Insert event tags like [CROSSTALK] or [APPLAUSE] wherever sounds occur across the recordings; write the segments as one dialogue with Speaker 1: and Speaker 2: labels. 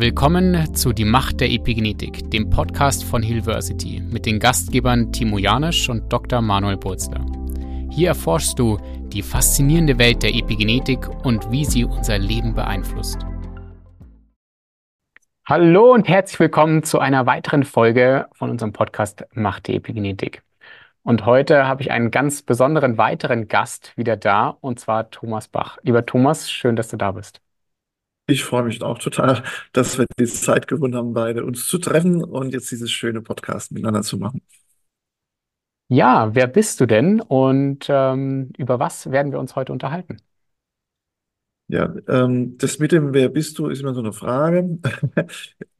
Speaker 1: Willkommen zu Die Macht der Epigenetik, dem Podcast von Hillversity mit den Gastgebern Timo Janisch und Dr. Manuel Burzler. Hier erforschst du die faszinierende Welt der Epigenetik und wie sie unser Leben beeinflusst. Hallo und herzlich willkommen zu einer weiteren Folge von unserem Podcast Macht der Epigenetik. Und heute habe ich einen ganz besonderen weiteren Gast wieder da, und zwar Thomas Bach. Lieber Thomas, schön, dass du da bist.
Speaker 2: Ich freue mich auch total, dass wir die Zeit gewonnen haben, beide uns zu treffen und jetzt dieses schöne Podcast miteinander zu machen.
Speaker 1: Ja, wer bist du denn und ähm, über was werden wir uns heute unterhalten?
Speaker 2: Ja, ähm, das mit dem Wer bist du ist immer so eine Frage. Mhm.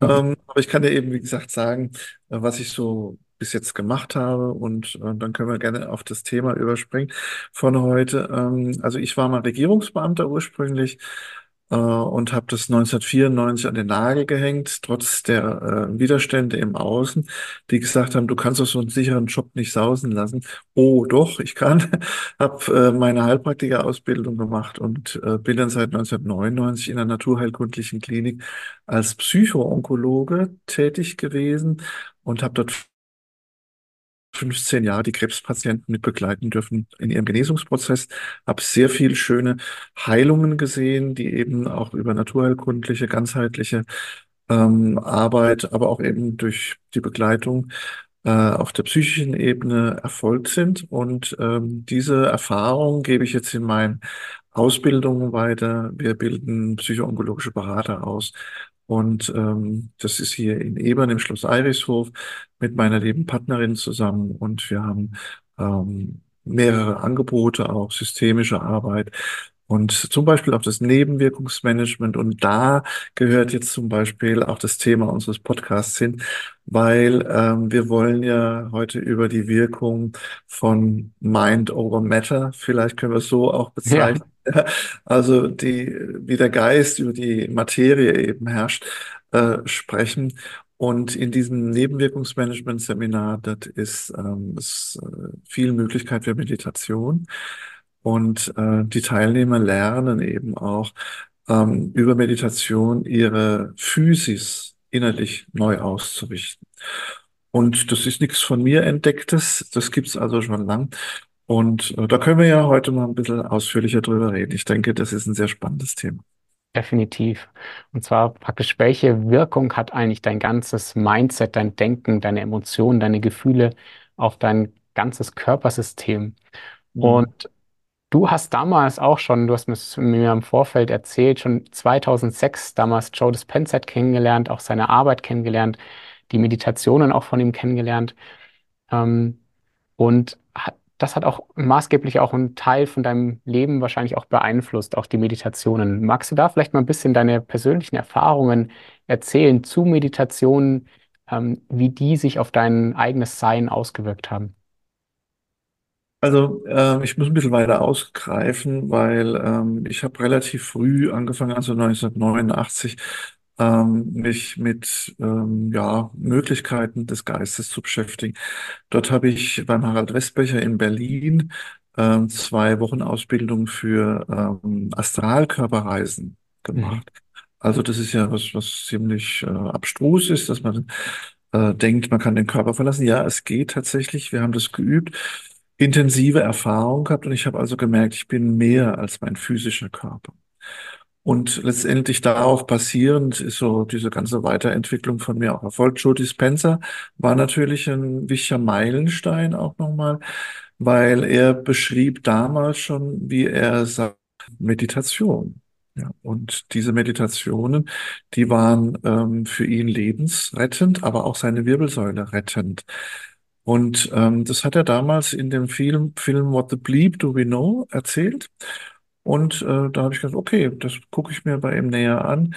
Speaker 2: ähm, aber ich kann dir eben, wie gesagt, sagen, äh, was ich so bis jetzt gemacht habe und äh, dann können wir gerne auf das Thema überspringen von heute. Ähm, also ich war mal Regierungsbeamter ursprünglich äh, und habe das 1994 an den Nagel gehängt, trotz der äh, Widerstände im Außen, die gesagt haben, du kannst doch so einen sicheren Job nicht sausen lassen. Oh, doch, ich kann. [LAUGHS] habe äh, meine Heilpraktikerausbildung gemacht und äh, bin dann seit 1999 in der naturheilkundlichen Klinik als Psychoonkologe tätig gewesen und habe dort 15 Jahre die Krebspatienten mit begleiten dürfen in ihrem Genesungsprozess. Habe sehr viel schöne Heilungen gesehen, die eben auch über naturheilkundliche, ganzheitliche ähm, Arbeit, aber auch eben durch die Begleitung äh, auf der psychischen Ebene erfolgt sind. Und ähm, diese Erfahrung gebe ich jetzt in meinen Ausbildungen weiter. Wir bilden psychoonkologische Berater aus und ähm, das ist hier in Ebern im Schloss Eirishof mit meiner lieben Partnerin zusammen. Und wir haben ähm, mehrere Angebote, auch systemische Arbeit. Und zum Beispiel auch das Nebenwirkungsmanagement. Und da gehört jetzt zum Beispiel auch das Thema unseres Podcasts hin, weil ähm, wir wollen ja heute über die Wirkung von Mind over Matter, vielleicht können wir es so auch bezeichnen, ja. [LAUGHS] also die, wie der Geist über die Materie eben herrscht, äh, sprechen. Und in diesem Nebenwirkungsmanagement-Seminar, das ist, ähm, ist äh, viel Möglichkeit für Meditation. Und äh, die Teilnehmer lernen eben auch ähm, über Meditation ihre Physis innerlich neu auszurichten. Und das ist nichts von mir entdecktes, das gibt's also schon lang. Und äh, da können wir ja heute mal ein bisschen ausführlicher drüber reden. Ich denke, das ist ein sehr spannendes Thema.
Speaker 1: Definitiv. Und zwar praktisch, welche Wirkung hat eigentlich dein ganzes Mindset, dein Denken, deine Emotionen, deine Gefühle auf dein ganzes Körpersystem? Mhm. Und Du hast damals auch schon, du hast mir im Vorfeld erzählt, schon 2006 damals Joe Dispenza kennengelernt, auch seine Arbeit kennengelernt, die Meditationen auch von ihm kennengelernt. Ähm, und das hat auch maßgeblich auch einen Teil von deinem Leben wahrscheinlich auch beeinflusst, auch die Meditationen. Magst du da vielleicht mal ein bisschen deine persönlichen Erfahrungen erzählen zu Meditationen, ähm, wie die sich auf dein eigenes Sein ausgewirkt haben?
Speaker 2: Also äh, ich muss ein bisschen weiter ausgreifen, weil ähm, ich habe relativ früh angefangen, also 1989, ähm, mich mit ähm, ja, Möglichkeiten des Geistes zu beschäftigen. Dort habe ich beim Harald Westbecher in Berlin ähm, zwei Wochen Ausbildung für ähm, Astralkörperreisen gemacht. Mhm. Also das ist ja was, was ziemlich äh, abstrus ist, dass man äh, denkt, man kann den Körper verlassen. Ja, es geht tatsächlich. Wir haben das geübt intensive Erfahrung gehabt und ich habe also gemerkt, ich bin mehr als mein physischer Körper. Und letztendlich darauf basierend ist so diese ganze Weiterentwicklung von mir auch erfolgt. Joe Dispenza war natürlich ein wichtiger Meilenstein auch nochmal, weil er beschrieb damals schon, wie er sagt, Meditation. Ja, und diese Meditationen, die waren ähm, für ihn lebensrettend, aber auch seine Wirbelsäule rettend. Und ähm, das hat er damals in dem Film, Film What the Bleep Do We Know erzählt. Und äh, da habe ich gedacht, okay, das gucke ich mir bei ihm näher an.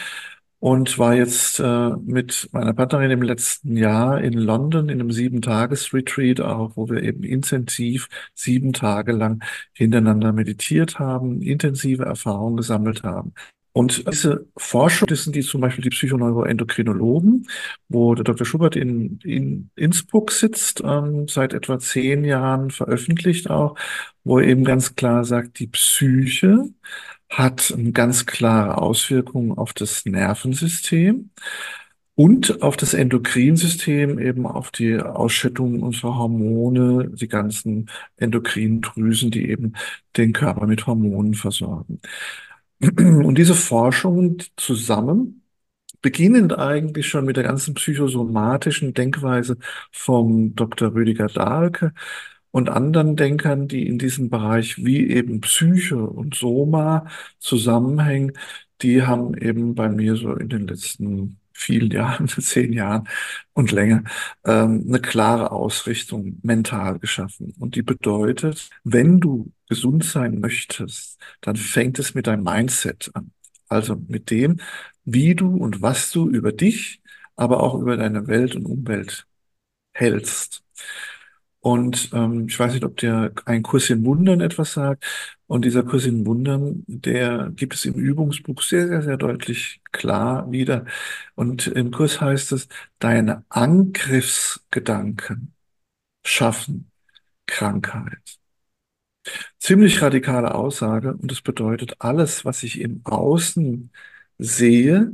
Speaker 2: Und war jetzt äh, mit meiner Partnerin im letzten Jahr in London in einem Sieben-Tages-Retreat auch, wo wir eben intensiv sieben Tage lang hintereinander meditiert haben, intensive Erfahrungen gesammelt haben. Und diese Forschung, das sind die zum Beispiel die Psychoneuroendokrinologen, wo der Dr. Schubert in, in Innsbruck sitzt, ähm, seit etwa zehn Jahren veröffentlicht auch, wo er eben ganz klar sagt, die Psyche hat eine ganz klare Auswirkung auf das Nervensystem und auf das Endokrinsystem, eben auf die Ausschüttung unserer Hormone, die ganzen endokrinen Drüsen, die eben den Körper mit Hormonen versorgen. [CLEARS THROAT] Und diese Forschungen zusammen beginnend eigentlich schon mit der ganzen psychosomatischen Denkweise vom Dr. Rüdiger Dahlke und anderen Denkern, die in diesem Bereich wie eben Psyche und Soma zusammenhängen, die haben eben bei mir so in den letzten vielen Jahren, [LAUGHS] zehn Jahren und länger, ähm, eine klare Ausrichtung mental geschaffen. Und die bedeutet, wenn du gesund sein möchtest, dann fängt es mit deinem Mindset an. Also mit dem, wie du und was du über dich, aber auch über deine Welt und Umwelt hältst. Und ähm, ich weiß nicht, ob dir ein Kurs in Wundern etwas sagt. Und dieser Kurs in Wundern, der gibt es im Übungsbuch sehr, sehr, sehr deutlich klar wieder. Und im Kurs heißt es, deine Angriffsgedanken schaffen Krankheit. Ziemlich radikale Aussage. Und das bedeutet, alles, was ich im Außen sehe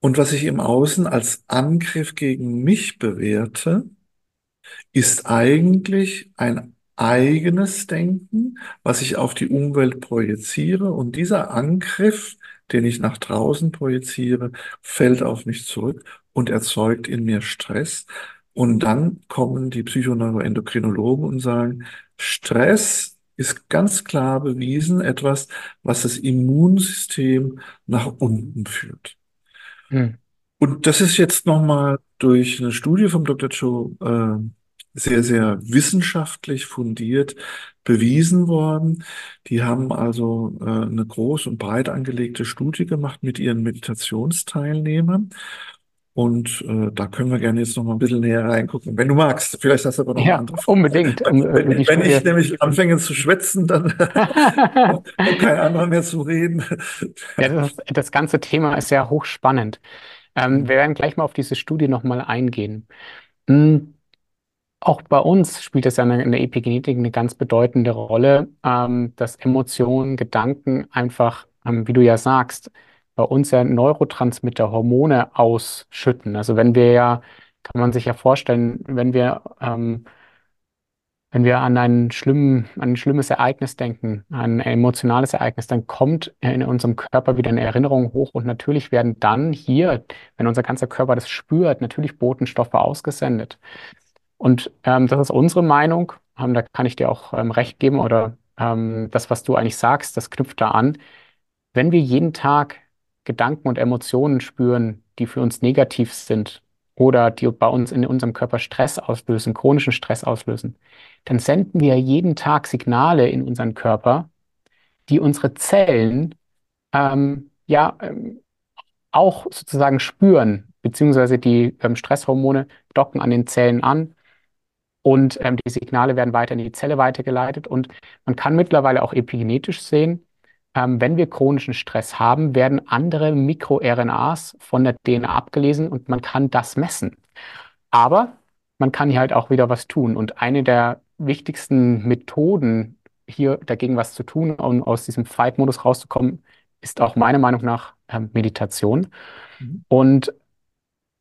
Speaker 2: und was ich im Außen als Angriff gegen mich bewerte, ist eigentlich ein eigenes Denken, was ich auf die Umwelt projiziere. Und dieser Angriff, den ich nach draußen projiziere, fällt auf mich zurück und erzeugt in mir Stress. Und dann kommen die Psychoneuroendokrinologen und sagen, Stress ist ganz klar bewiesen etwas, was das Immunsystem nach unten führt. Hm. Und das ist jetzt nochmal durch eine Studie vom Dr. Joe äh, sehr, sehr wissenschaftlich fundiert bewiesen worden. Die haben also äh, eine groß und breit angelegte Studie gemacht mit ihren Meditationsteilnehmern. Und äh, da können wir gerne jetzt noch mal ein bisschen näher reingucken. Wenn du magst, vielleicht hast du aber noch
Speaker 1: ja,
Speaker 2: eine andere
Speaker 1: Frage. Unbedingt.
Speaker 2: Wenn, wenn, wenn ich nämlich anfange zu schwätzen, dann [LAUGHS] und kein anderer mehr zu reden.
Speaker 1: Ja, das, das ganze Thema ist ja hochspannend. Ähm, wir werden gleich mal auf diese Studie noch mal eingehen. Hm. Auch bei uns spielt es ja in der Epigenetik eine ganz bedeutende Rolle, ähm, dass Emotionen, Gedanken einfach, ähm, wie du ja sagst, bei uns ja Neurotransmitter, Hormone ausschütten. Also wenn wir ja, kann man sich ja vorstellen, wenn wir, ähm, wenn wir an einen schlimmen, an ein schlimmes Ereignis denken, an ein emotionales Ereignis, dann kommt in unserem Körper wieder eine Erinnerung hoch und natürlich werden dann hier, wenn unser ganzer Körper das spürt, natürlich Botenstoffe ausgesendet. Und ähm, das ist unsere Meinung. Ähm, da kann ich dir auch ähm, recht geben oder ähm, das, was du eigentlich sagst, das knüpft da an. Wenn wir jeden Tag Gedanken und Emotionen spüren, die für uns negativ sind oder die bei uns in unserem Körper Stress auslösen, chronischen Stress auslösen, dann senden wir jeden Tag Signale in unseren Körper, die unsere Zellen ähm, ja ähm, auch sozusagen spüren, beziehungsweise die ähm, Stresshormone docken an den Zellen an und ähm, die Signale werden weiter in die Zelle weitergeleitet. Und man kann mittlerweile auch epigenetisch sehen, ähm, wenn wir chronischen Stress haben, werden andere MikroRNAs von der DNA abgelesen und man kann das messen. Aber man kann hier halt auch wieder was tun. Und eine der wichtigsten Methoden, hier dagegen was zu tun, um aus diesem Fight-Modus rauszukommen, ist auch meiner Meinung nach äh, Meditation. Mhm. Und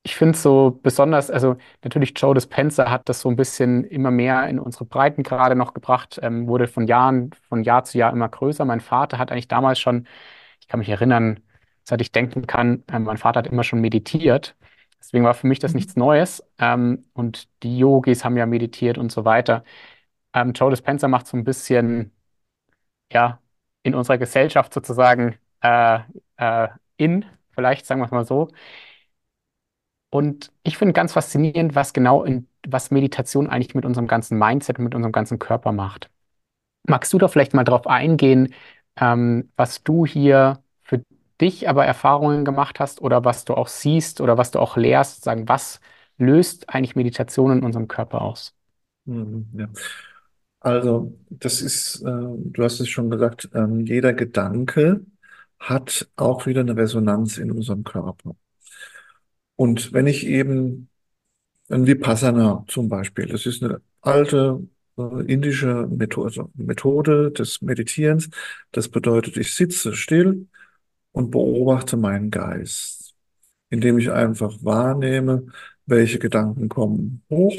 Speaker 1: ich finde es so besonders, also natürlich Joe Dispenza hat das so ein bisschen immer mehr in unsere Breiten gerade noch gebracht, ähm, wurde von Jahren, von Jahr zu Jahr immer größer. Mein Vater hat eigentlich damals schon, ich kann mich erinnern, seit ich denken kann, äh, mein Vater hat immer schon meditiert. Deswegen war für mich das nichts Neues. Ähm, und die Yogis haben ja meditiert und so weiter. Ähm, Joe Dispenza macht so ein bisschen, ja, in unserer Gesellschaft sozusagen äh, äh, in, vielleicht sagen wir es mal so. Und ich finde ganz faszinierend, was genau in, was Meditation eigentlich mit unserem ganzen Mindset und mit unserem ganzen Körper macht. Magst du da vielleicht mal drauf eingehen, ähm, was du hier für dich aber Erfahrungen gemacht hast oder was du auch siehst oder was du auch lehrst, sagen, was löst eigentlich Meditation in unserem Körper aus?
Speaker 2: Mhm, ja. Also, das ist, äh, du hast es schon gesagt, äh, jeder Gedanke hat auch wieder eine Resonanz in unserem Körper. Und wenn ich eben ein Vipassana zum Beispiel, das ist eine alte äh, indische Methode, also Methode des Meditierens. Das bedeutet, ich sitze still und beobachte meinen Geist, indem ich einfach wahrnehme, welche Gedanken kommen hoch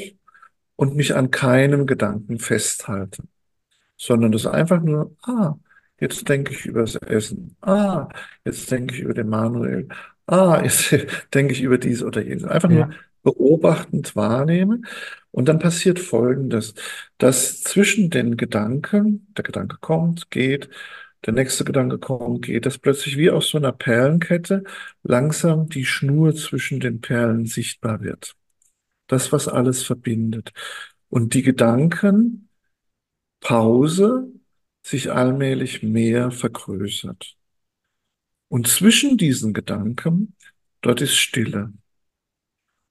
Speaker 2: und mich an keinem Gedanken festhalte, sondern das einfach nur, ah, jetzt denke ich über das Essen, ah, jetzt denke ich über den Manuel, ah, jetzt [LAUGHS] denke ich über dies oder jenes. Einfach nur
Speaker 1: Ja,
Speaker 2: beobachtend wahrnehmen. Und dann passiert Folgendes, dass zwischen den Gedanken, der Gedanke kommt, geht, der nächste Gedanke kommt, geht, dass plötzlich wie aus so einer Perlenkette langsam die Schnur zwischen den Perlen sichtbar wird. Das, was alles verbindet. Und die Gedankenpause sich allmählich mehr vergrößert. Und zwischen diesen Gedanken, dort ist Stille.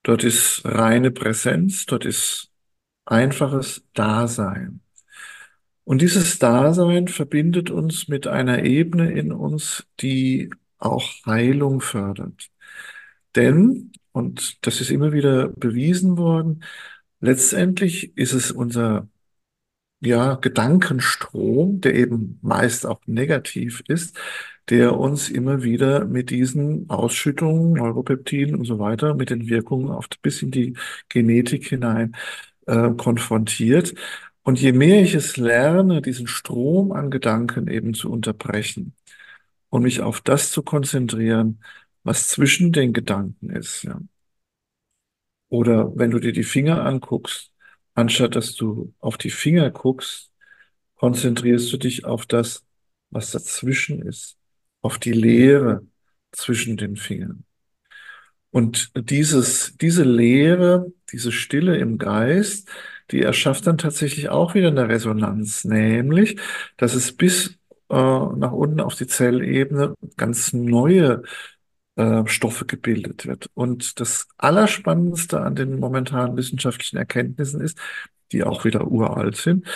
Speaker 2: Dort ist reine Präsenz, dort ist einfaches Dasein. Und dieses Dasein verbindet uns mit einer Ebene in uns, die auch Heilung fördert. Denn, und das ist immer wieder bewiesen worden, letztendlich ist es unser ja, Gedankenstrom, der eben meist auch negativ ist, der uns immer wieder mit diesen Ausschüttungen, Neuropeptiden und so weiter, mit den Wirkungen oft bis in die Genetik hinein äh, konfrontiert. Und je mehr ich es lerne, diesen Strom an Gedanken eben zu unterbrechen und mich auf das zu konzentrieren, was zwischen den Gedanken ist, ja. Oder wenn du dir die Finger anguckst, anstatt dass du auf die Finger guckst, konzentrierst du dich auf das, was dazwischen ist, auf die Leere zwischen den Fingern. Und dieses, diese Leere, diese Stille im Geist, die erschafft dann tatsächlich auch wieder eine Resonanz, nämlich, dass es bis äh, nach unten auf die Zellebene ganz neue äh, Stoffe gebildet wird. Und das Allerspannendste an den momentanen wissenschaftlichen Erkenntnissen ist, die auch wieder uralt sind,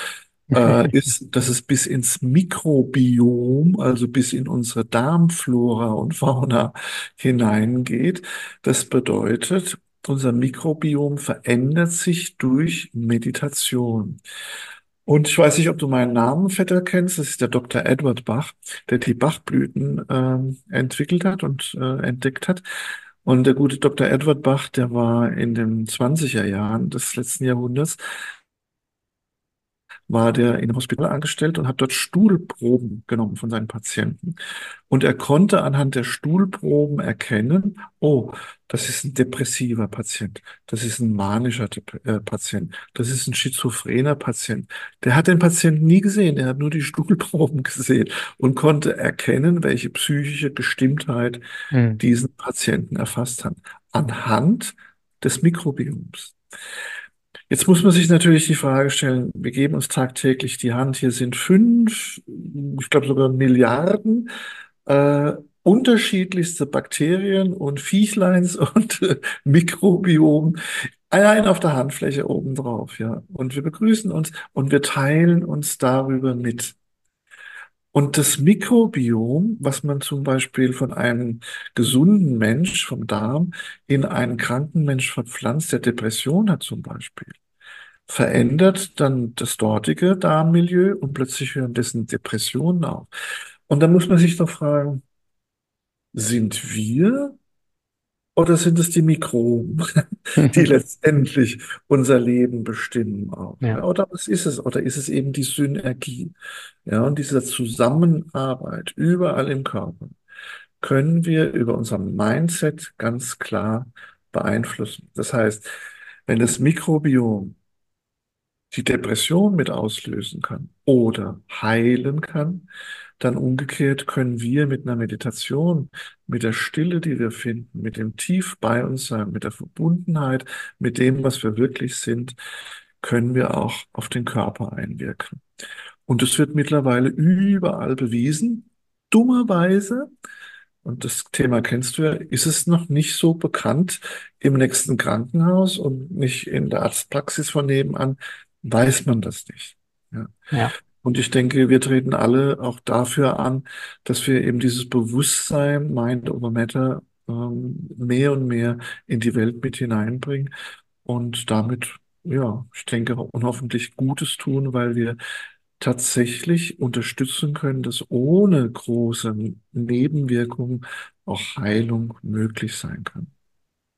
Speaker 2: äh, ist, dass es bis ins Mikrobiom, also bis in unsere Darmflora und Fauna hineingeht. Das bedeutet, unser Mikrobiom verändert sich durch Meditation. Und ich weiß nicht, ob du meinen Namenvetter kennst. Das ist der Dr. Edward Bach, der die Bachblüten ähm, entwickelt hat und äh, entdeckt hat. Und der gute Dr. Edward Bach, der war in den 20er Jahren des letzten Jahrhunderts war der in einem Hospital angestellt und hat dort Stuhlproben genommen von seinen Patienten. Und er konnte anhand der Stuhlproben erkennen, oh, das ist ein depressiver Patient, das ist ein manischer äh, Patient, das ist ein schizophrener Patient. Der hat den Patienten nie gesehen, er hat nur die [LAUGHS] Stuhlproben gesehen und konnte erkennen, welche psychische Bestimmtheit
Speaker 1: Hm.
Speaker 2: diesen Patienten erfasst hat, anhand des Mikrobioms. Jetzt muss man sich natürlich die Frage stellen, wir geben uns tagtäglich die Hand, hier sind fünf, ich glaube sogar Milliarden äh, unterschiedlichste Bakterien und Viechleins [LAUGHS] und äh, Mikrobiom allein auf der Handfläche obendrauf, ja. Und wir begrüßen uns und wir teilen uns darüber mit. Und das Mikrobiom, was man zum Beispiel von einem gesunden Mensch vom Darm in einen kranken Mensch verpflanzt, der Depression hat zum Beispiel, verändert dann das dortige Darmmilieu und plötzlich hören dessen Depressionen auf. Und dann muss man sich doch fragen, sind wir oder sind es die Mikroben, [LAUGHS] die [LAUGHS] letztendlich unser Leben bestimmen auch? Ja, oder was ist es? Oder ist es eben die Synergie? Ja, und diese Zusammenarbeit überall im Körper können wir über unser Mindset ganz klar beeinflussen. Das heißt, wenn das Mikrobiom die Depression mit auslösen kann oder heilen kann, dann umgekehrt können wir mit einer Meditation, mit der Stille, die wir finden, mit dem tief bei uns sein, mit der Verbundenheit, mit dem, was wir wirklich sind, können wir auch auf den Körper einwirken. Und es wird mittlerweile überall bewiesen. Dummerweise, und das Thema kennst du ja, ist es noch nicht so bekannt im nächsten Krankenhaus und nicht in der Arztpraxis von nebenan, weiß man das nicht. Ja.
Speaker 1: ja,
Speaker 2: Und ich denke, wir treten alle auch dafür an, dass wir eben dieses Bewusstsein, Mind over Matter, ähm, mehr und mehr in die Welt mit hineinbringen und damit ja, ich denke, und hoffentlich Gutes tun, weil wir tatsächlich unterstützen können, dass ohne große Nebenwirkungen auch Heilung möglich sein kann.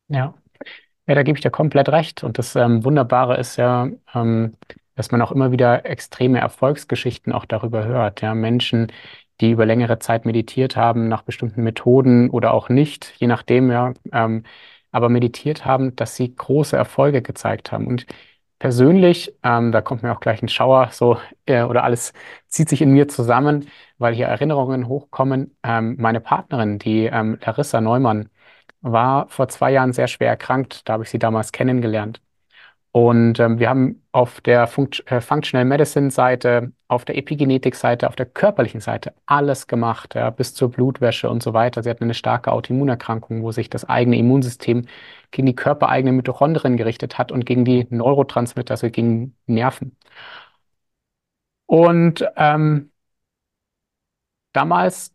Speaker 1: Ja. Ja, da gebe ich dir komplett recht. Und das ähm, Wunderbare ist ja, ähm, dass man auch immer wieder extreme Erfolgsgeschichten auch darüber hört. Ja, Menschen, die über längere Zeit meditiert haben nach bestimmten Methoden oder auch nicht, je nachdem, ja, ähm, aber meditiert haben, dass sie große Erfolge gezeigt haben. Und persönlich, ähm, da kommt mir auch gleich ein Schauer, so äh, oder alles zieht sich in mir zusammen, weil hier Erinnerungen hochkommen. Ähm, meine Partnerin, die ähm, Larissa Neumann war vor zwei Jahren sehr schwer erkrankt. Da habe ich sie damals kennengelernt. Und ähm, wir haben auf der Funct äh, Functional Medicine Seite, auf der Epigenetik Seite, auf der körperlichen Seite alles gemacht, ja, bis zur Blutwäsche und so weiter. Sie hat eine starke Autoimmunerkrankung, wo sich das eigene Immunsystem gegen die körpereigenen Mitochondrien gerichtet hat und gegen die Neurotransmitter, also gegen Nerven. Und ähm, damals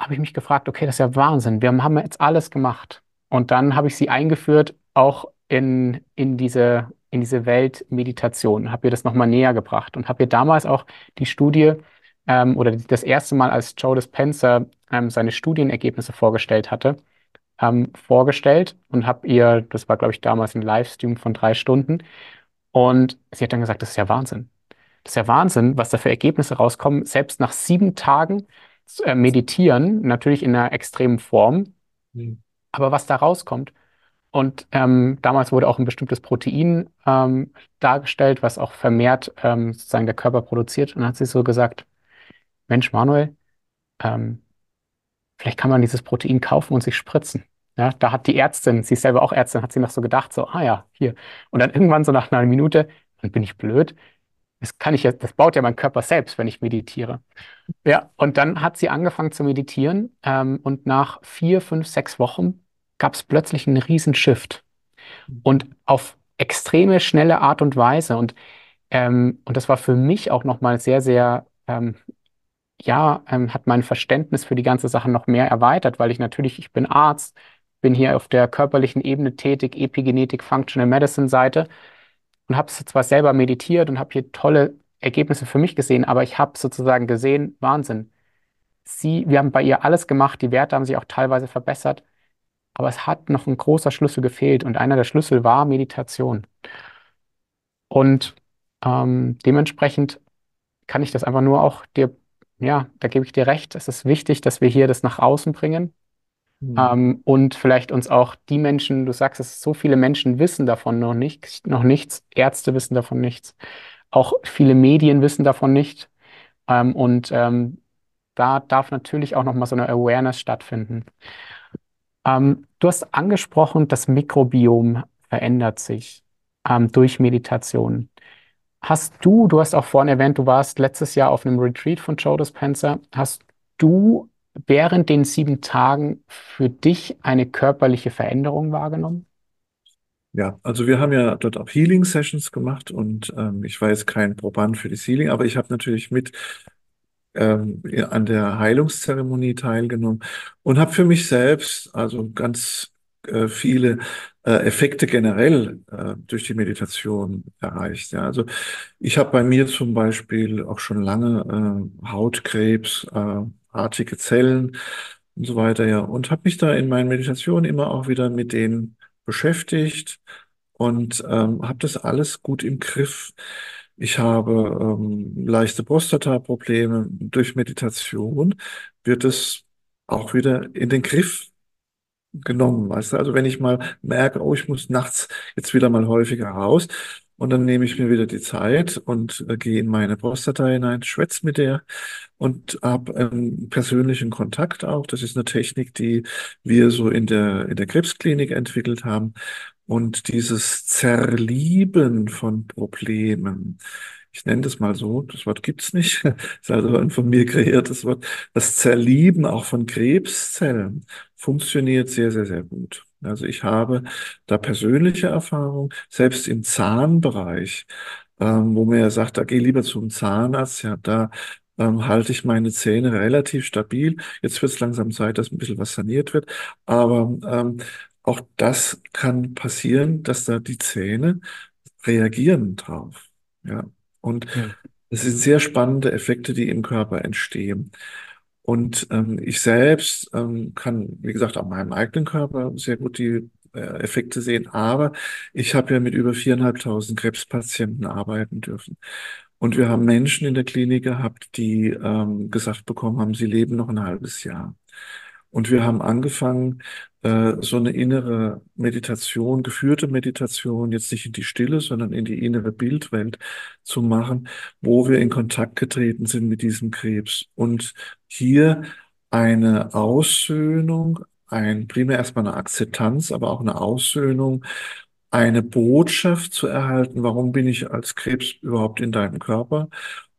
Speaker 1: habe ich mich gefragt, okay, das ist ja Wahnsinn. Wir haben jetzt alles gemacht. Und dann habe ich sie eingeführt, auch in, in diese, in diese Welt habe ihr das nochmal näher gebracht und habe ihr damals auch die Studie ähm, oder das erste Mal, als Joe Dispenza ähm, seine Studienergebnisse vorgestellt hatte, ähm, vorgestellt und habe ihr, das war, glaube ich, damals ein Livestream von drei Stunden, und sie hat dann gesagt, das ist ja Wahnsinn. Das ist ja Wahnsinn, was da für Ergebnisse rauskommen, selbst nach sieben Tagen äh, meditieren, natürlich in einer extremen Form,
Speaker 2: Mhm.
Speaker 1: aber was da rauskommt. Und ähm, damals wurde auch ein bestimmtes Protein ähm, dargestellt, was auch vermehrt ähm, sozusagen der Körper produziert. Und dann hat sie so gesagt, Mensch, Manuel, ähm, vielleicht kann man dieses Protein kaufen und sich spritzen. Ja, da hat die Ärztin, sie ist selber auch Ärztin, hat sie noch so gedacht, so, ah ja, hier. Und dann irgendwann so nach einer Minute, dann bin ich blöd. Das kann ich jetzt, das baut ja mein Körper selbst, wenn ich meditiere. Ja, und dann hat sie angefangen zu meditieren ähm, und nach vier, fünf, sechs Wochen gab es plötzlich einen riesen Shift und auf extreme schnelle Art und Weise. Und, ähm, und das war für mich auch nochmal sehr, sehr, ähm, ja, ähm, hat mein Verständnis für die ganze Sache noch mehr erweitert, weil ich natürlich, ich bin Arzt, bin hier auf der körperlichen Ebene tätig, Epigenetik, Functional Medicine Seite und habe zwar selber meditiert und habe hier tolle Ergebnisse für mich gesehen, aber ich habe sozusagen gesehen, Wahnsinn. Sie, wir haben bei ihr alles gemacht, die Werte haben sich auch teilweise verbessert, aber es hat noch ein großer Schlüssel gefehlt und einer der Schlüssel war Meditation. Und ähm, dementsprechend kann ich das einfach nur auch dir, ja, da gebe ich dir recht, es ist wichtig, dass wir hier das nach außen bringen.
Speaker 2: Mhm.
Speaker 1: Ähm, und vielleicht uns auch die Menschen, du sagst es, so viele Menschen wissen davon noch nicht, noch nichts, Ärzte wissen davon nichts, auch viele Medien wissen davon nicht. Ähm, und ähm, da darf natürlich auch nochmal so eine Awareness stattfinden. Ähm, du hast angesprochen, das Mikrobiom verändert sich ähm, durch Meditation. Hast du, du hast auch vorhin erwähnt, du warst letztes Jahr auf einem Retreat von Joe Dispenza. Hast du während den sieben Tagen für dich eine körperliche Veränderung wahrgenommen?
Speaker 2: Ja, also wir haben ja dort auch Healing Sessions gemacht und ähm, ich war jetzt kein Proband für das Healing, aber ich habe natürlich mit ähm, an der Heilungszeremonie teilgenommen und habe für mich selbst also ganz äh, viele äh, Effekte generell äh, durch die Meditation erreicht. Ja, also ich habe bei mir zum Beispiel auch schon lange äh, Hautkrebs, äh, artige Zellen und so weiter, ja, und habe mich da in meinen Meditationen immer auch wieder mit denen beschäftigt und ähm, habe das alles gut im Griff. Ich habe ähm, leichte Prostata-Probleme. Durch Meditation wird es auch wieder in den Griff genommen, weißt du? Also wenn ich mal merke, oh, ich muss nachts jetzt wieder mal häufiger raus und dann nehme ich mir wieder die Zeit und äh, gehe in meine Prostata hinein, schwätze mit der und habe einen persönlichen Kontakt auch. Das ist eine Technik, die wir so in der, in der Krebsklinik entwickelt haben. Und dieses Zerlieben von Problemen, ich nenne das mal so, das Wort gibt's nicht, [LAUGHS] das ist also ein von mir kreiertes Wort, das Zerlieben auch von Krebszellen funktioniert sehr, sehr, sehr gut. Also ich habe da persönliche Erfahrung, selbst im Zahnbereich, ähm, wo man ja sagt, da geh lieber zum Zahnarzt, ja, da ähm, halte ich meine Zähne relativ stabil. Jetzt wird es langsam Zeit, dass ein bisschen was saniert wird. Aber ähm, auch das kann passieren, dass da die Zähne reagieren drauf. Ja. Und
Speaker 1: Hm.
Speaker 2: es sind sehr spannende Effekte, die im Körper entstehen. Und ähm, ich selbst ähm, kann, wie gesagt, an meinem eigenen Körper sehr gut die äh, Effekte sehen, aber ich habe ja mit über viereinhalbtausend Krebspatienten arbeiten dürfen. Und wir haben Menschen in der Klinik gehabt, die ähm, gesagt bekommen haben, sie leben noch ein halbes Jahr. Und wir haben angefangen, äh, so eine innere Meditation, geführte Meditation, jetzt nicht in die Stille, sondern in die innere Bildwelt zu machen, wo wir in Kontakt getreten sind mit diesem Krebs. Und hier eine Aussöhnung, ein, primär erstmal eine Akzeptanz, aber auch eine Aussöhnung, eine Botschaft zu erhalten, warum bin ich als Krebs überhaupt in deinem Körper,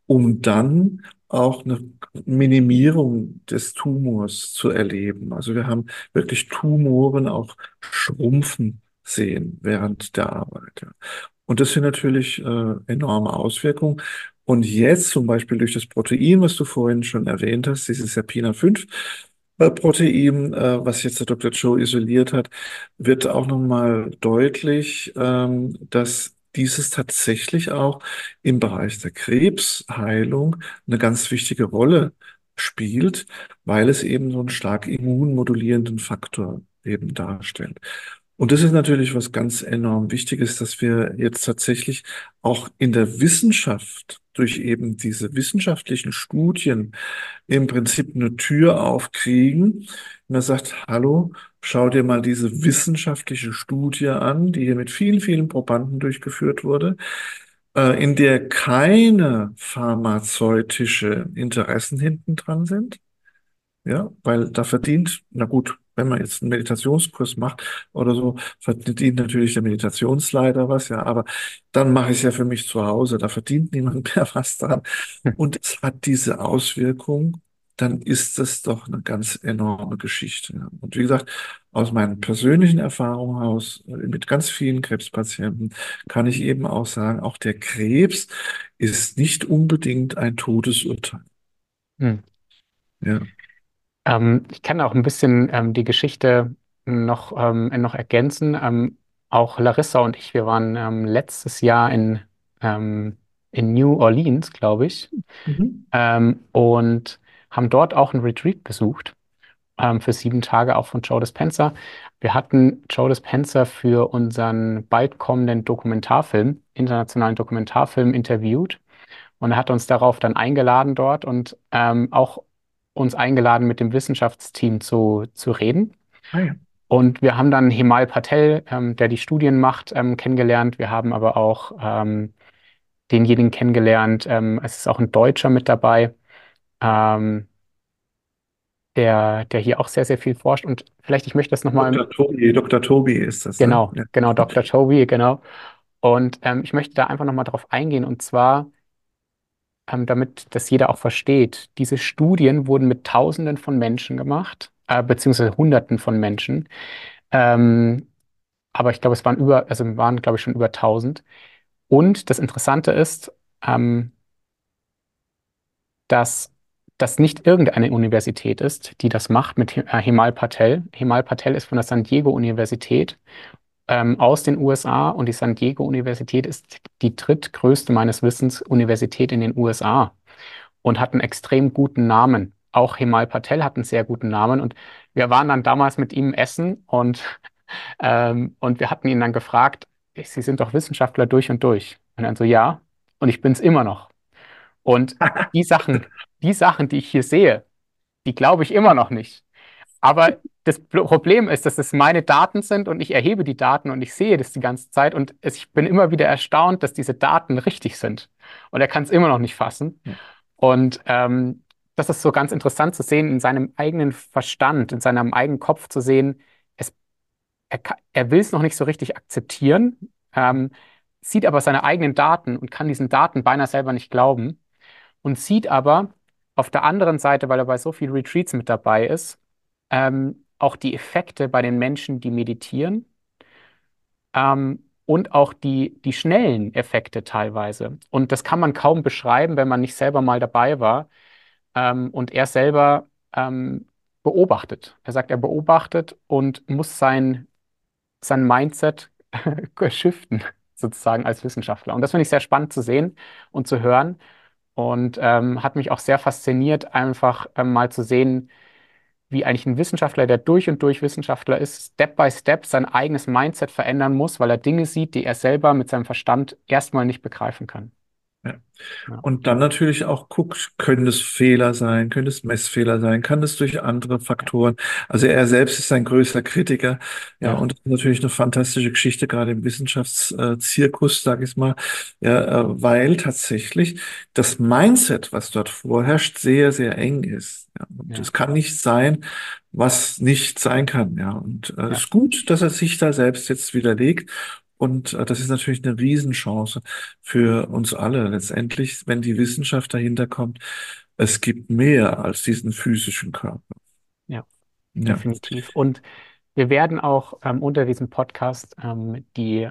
Speaker 2: um dann auch eine Minimierung des Tumors zu erleben. Also wir haben wirklich Tumoren auch schrumpfen sehen während der Arbeit. Und das sind natürlich äh, enorme Auswirkungen. Und jetzt zum Beispiel durch das Protein, was du vorhin schon erwähnt hast, dieses Serpina 5, äh, Protein, äh, was jetzt der Dr. Joe isoliert hat, wird auch nochmal deutlich, ähm, dass dieses tatsächlich auch im Bereich der Krebsheilung eine ganz wichtige Rolle spielt, weil es eben so einen stark immunmodulierenden Faktor eben darstellt. Und das ist natürlich was ganz enorm Wichtiges, dass wir jetzt tatsächlich auch in der Wissenschaft durch eben diese wissenschaftlichen Studien im Prinzip eine Tür aufkriegen. Und er sagt, hallo, schau dir mal diese wissenschaftliche Studie an, die hier mit vielen, vielen Probanden durchgeführt wurde, äh, in der keine pharmazeutische Interessen hinten dran sind. Ja, weil da verdient, na gut, wenn man jetzt einen Meditationskurs macht oder so, verdient natürlich der Meditationsleiter was, ja, aber dann mache ich es ja für mich zu Hause, da verdient niemand [LAUGHS] mehr was dran. [LAUGHS] Und es hat diese Auswirkung, dann ist das doch eine ganz enorme Geschichte. Und wie gesagt, aus meinen persönlichen Erfahrungen aus, äh, mit ganz vielen Krebspatienten, kann ich eben auch sagen, auch der Krebs ist nicht unbedingt ein Todesurteil.
Speaker 1: Hm.
Speaker 2: Ja.
Speaker 1: Ähm, ich kann auch ein bisschen ähm, die Geschichte noch, ähm, noch ergänzen. Ähm, auch Larissa und ich, wir waren ähm, letztes Jahr in, ähm, in New Orleans, glaube ich,
Speaker 2: Mhm.
Speaker 1: ähm, und haben dort auch ein Retreat besucht ähm, für sieben Tage, auch von Joe Dispenza. Wir hatten Joe Dispenza für unseren bald kommenden Dokumentarfilm, internationalen Dokumentarfilm, interviewt. Und er hat uns darauf dann eingeladen dort und ähm, auch uns eingeladen, mit dem Wissenschaftsteam zu, zu reden.
Speaker 2: Ah ja.
Speaker 1: Und wir haben dann Himal Patel, ähm, der die Studien macht, ähm, kennengelernt. Wir haben aber auch ähm, denjenigen kennengelernt. Ähm, es ist auch ein Deutscher mit dabei, ähm, der, der hier auch sehr, sehr viel forscht. Und vielleicht, ich möchte das nochmal,
Speaker 2: Dr. Tobi, Dr. Tobi ist das, ne?
Speaker 1: genau,
Speaker 2: Ja.
Speaker 1: genau, Dr. Toby, genau. Und ähm, ich möchte da einfach nochmal drauf eingehen. Und zwar, ähm, damit das jeder auch versteht, diese Studien wurden mit Tausenden von Menschen gemacht, äh, beziehungsweise Hunderten von Menschen. Ähm, aber ich glaube, es waren über, also waren, glaube ich, schon über tausend. Und das Interessante ist, ähm, dass das nicht irgendeine Universität ist, die das macht mit äh, Himal Patel. Himal Patel ist von der San Diego Universität ähm, aus den USA und die San Diego Universität ist die drittgrößte meines Wissens Universität in den USA und hat einen extrem guten Namen. Auch Himal Patel hat einen sehr guten Namen und wir waren dann damals mit ihm essen und, [LAUGHS] ähm, und wir hatten ihn dann gefragt, Sie sind doch Wissenschaftler durch und durch. Und dann so, ja, und ich bin es immer noch. Und die Sachen, die Sachen, die ich hier sehe, die glaube ich immer noch nicht. Aber das Pro- Problem ist, dass es meine Daten sind und ich erhebe die Daten und ich sehe das die ganze Zeit und ich bin immer wieder erstaunt, dass diese Daten richtig sind. Und er kann es immer noch nicht fassen.
Speaker 2: Ja.
Speaker 1: Und ähm, das ist so ganz interessant zu sehen, in seinem eigenen Verstand, in seinem eigenen Kopf zu sehen, es, er, er will es noch nicht so richtig akzeptieren, ähm, sieht aber seine eigenen Daten und kann diesen Daten beinahe selber nicht glauben und sieht aber auf der anderen Seite, weil er bei so vielen Retreats mit dabei ist, ähm, auch die Effekte bei den Menschen, die meditieren ähm, und auch die, die schnellen Effekte teilweise. Und das kann man kaum beschreiben, wenn man nicht selber mal dabei war ähm, und er selber ähm, beobachtet. Er sagt, er beobachtet und muss sein, sein Mindset [LAUGHS] shiften. sozusagen als Wissenschaftler. Und das finde ich sehr spannend zu sehen und zu hören und ähm, hat mich auch sehr fasziniert, einfach ähm, mal zu sehen, wie eigentlich ein Wissenschaftler, der durch und durch Wissenschaftler ist, Step by Step sein eigenes Mindset verändern muss, weil er Dinge sieht, die er selber mit seinem Verstand erstmal nicht begreifen kann.
Speaker 2: Ja. Und dann natürlich auch guckt, können es Fehler sein, können es Messfehler sein, kann es durch andere Faktoren. Also er selbst ist ein größter Kritiker. Ja,
Speaker 1: Ja,
Speaker 2: und das ist natürlich eine fantastische Geschichte, gerade im Wissenschaftszirkus, sage ich mal. Ja, äh, weil tatsächlich das Mindset, was dort vorherrscht, sehr, sehr eng ist. Ja, und
Speaker 1: ja,
Speaker 2: es kann nicht sein, was nicht sein kann. Ja, und äh, es
Speaker 1: ja,
Speaker 2: ist gut, dass er sich da selbst jetzt widerlegt. Und äh, das ist natürlich eine Riesenchance für uns alle letztendlich, wenn die Wissenschaft dahinter kommt. Es gibt mehr als diesen physischen Körper.
Speaker 1: ja,
Speaker 2: Ja.
Speaker 1: definitiv. Und wir werden auch ähm, unter diesem Podcast ähm, die,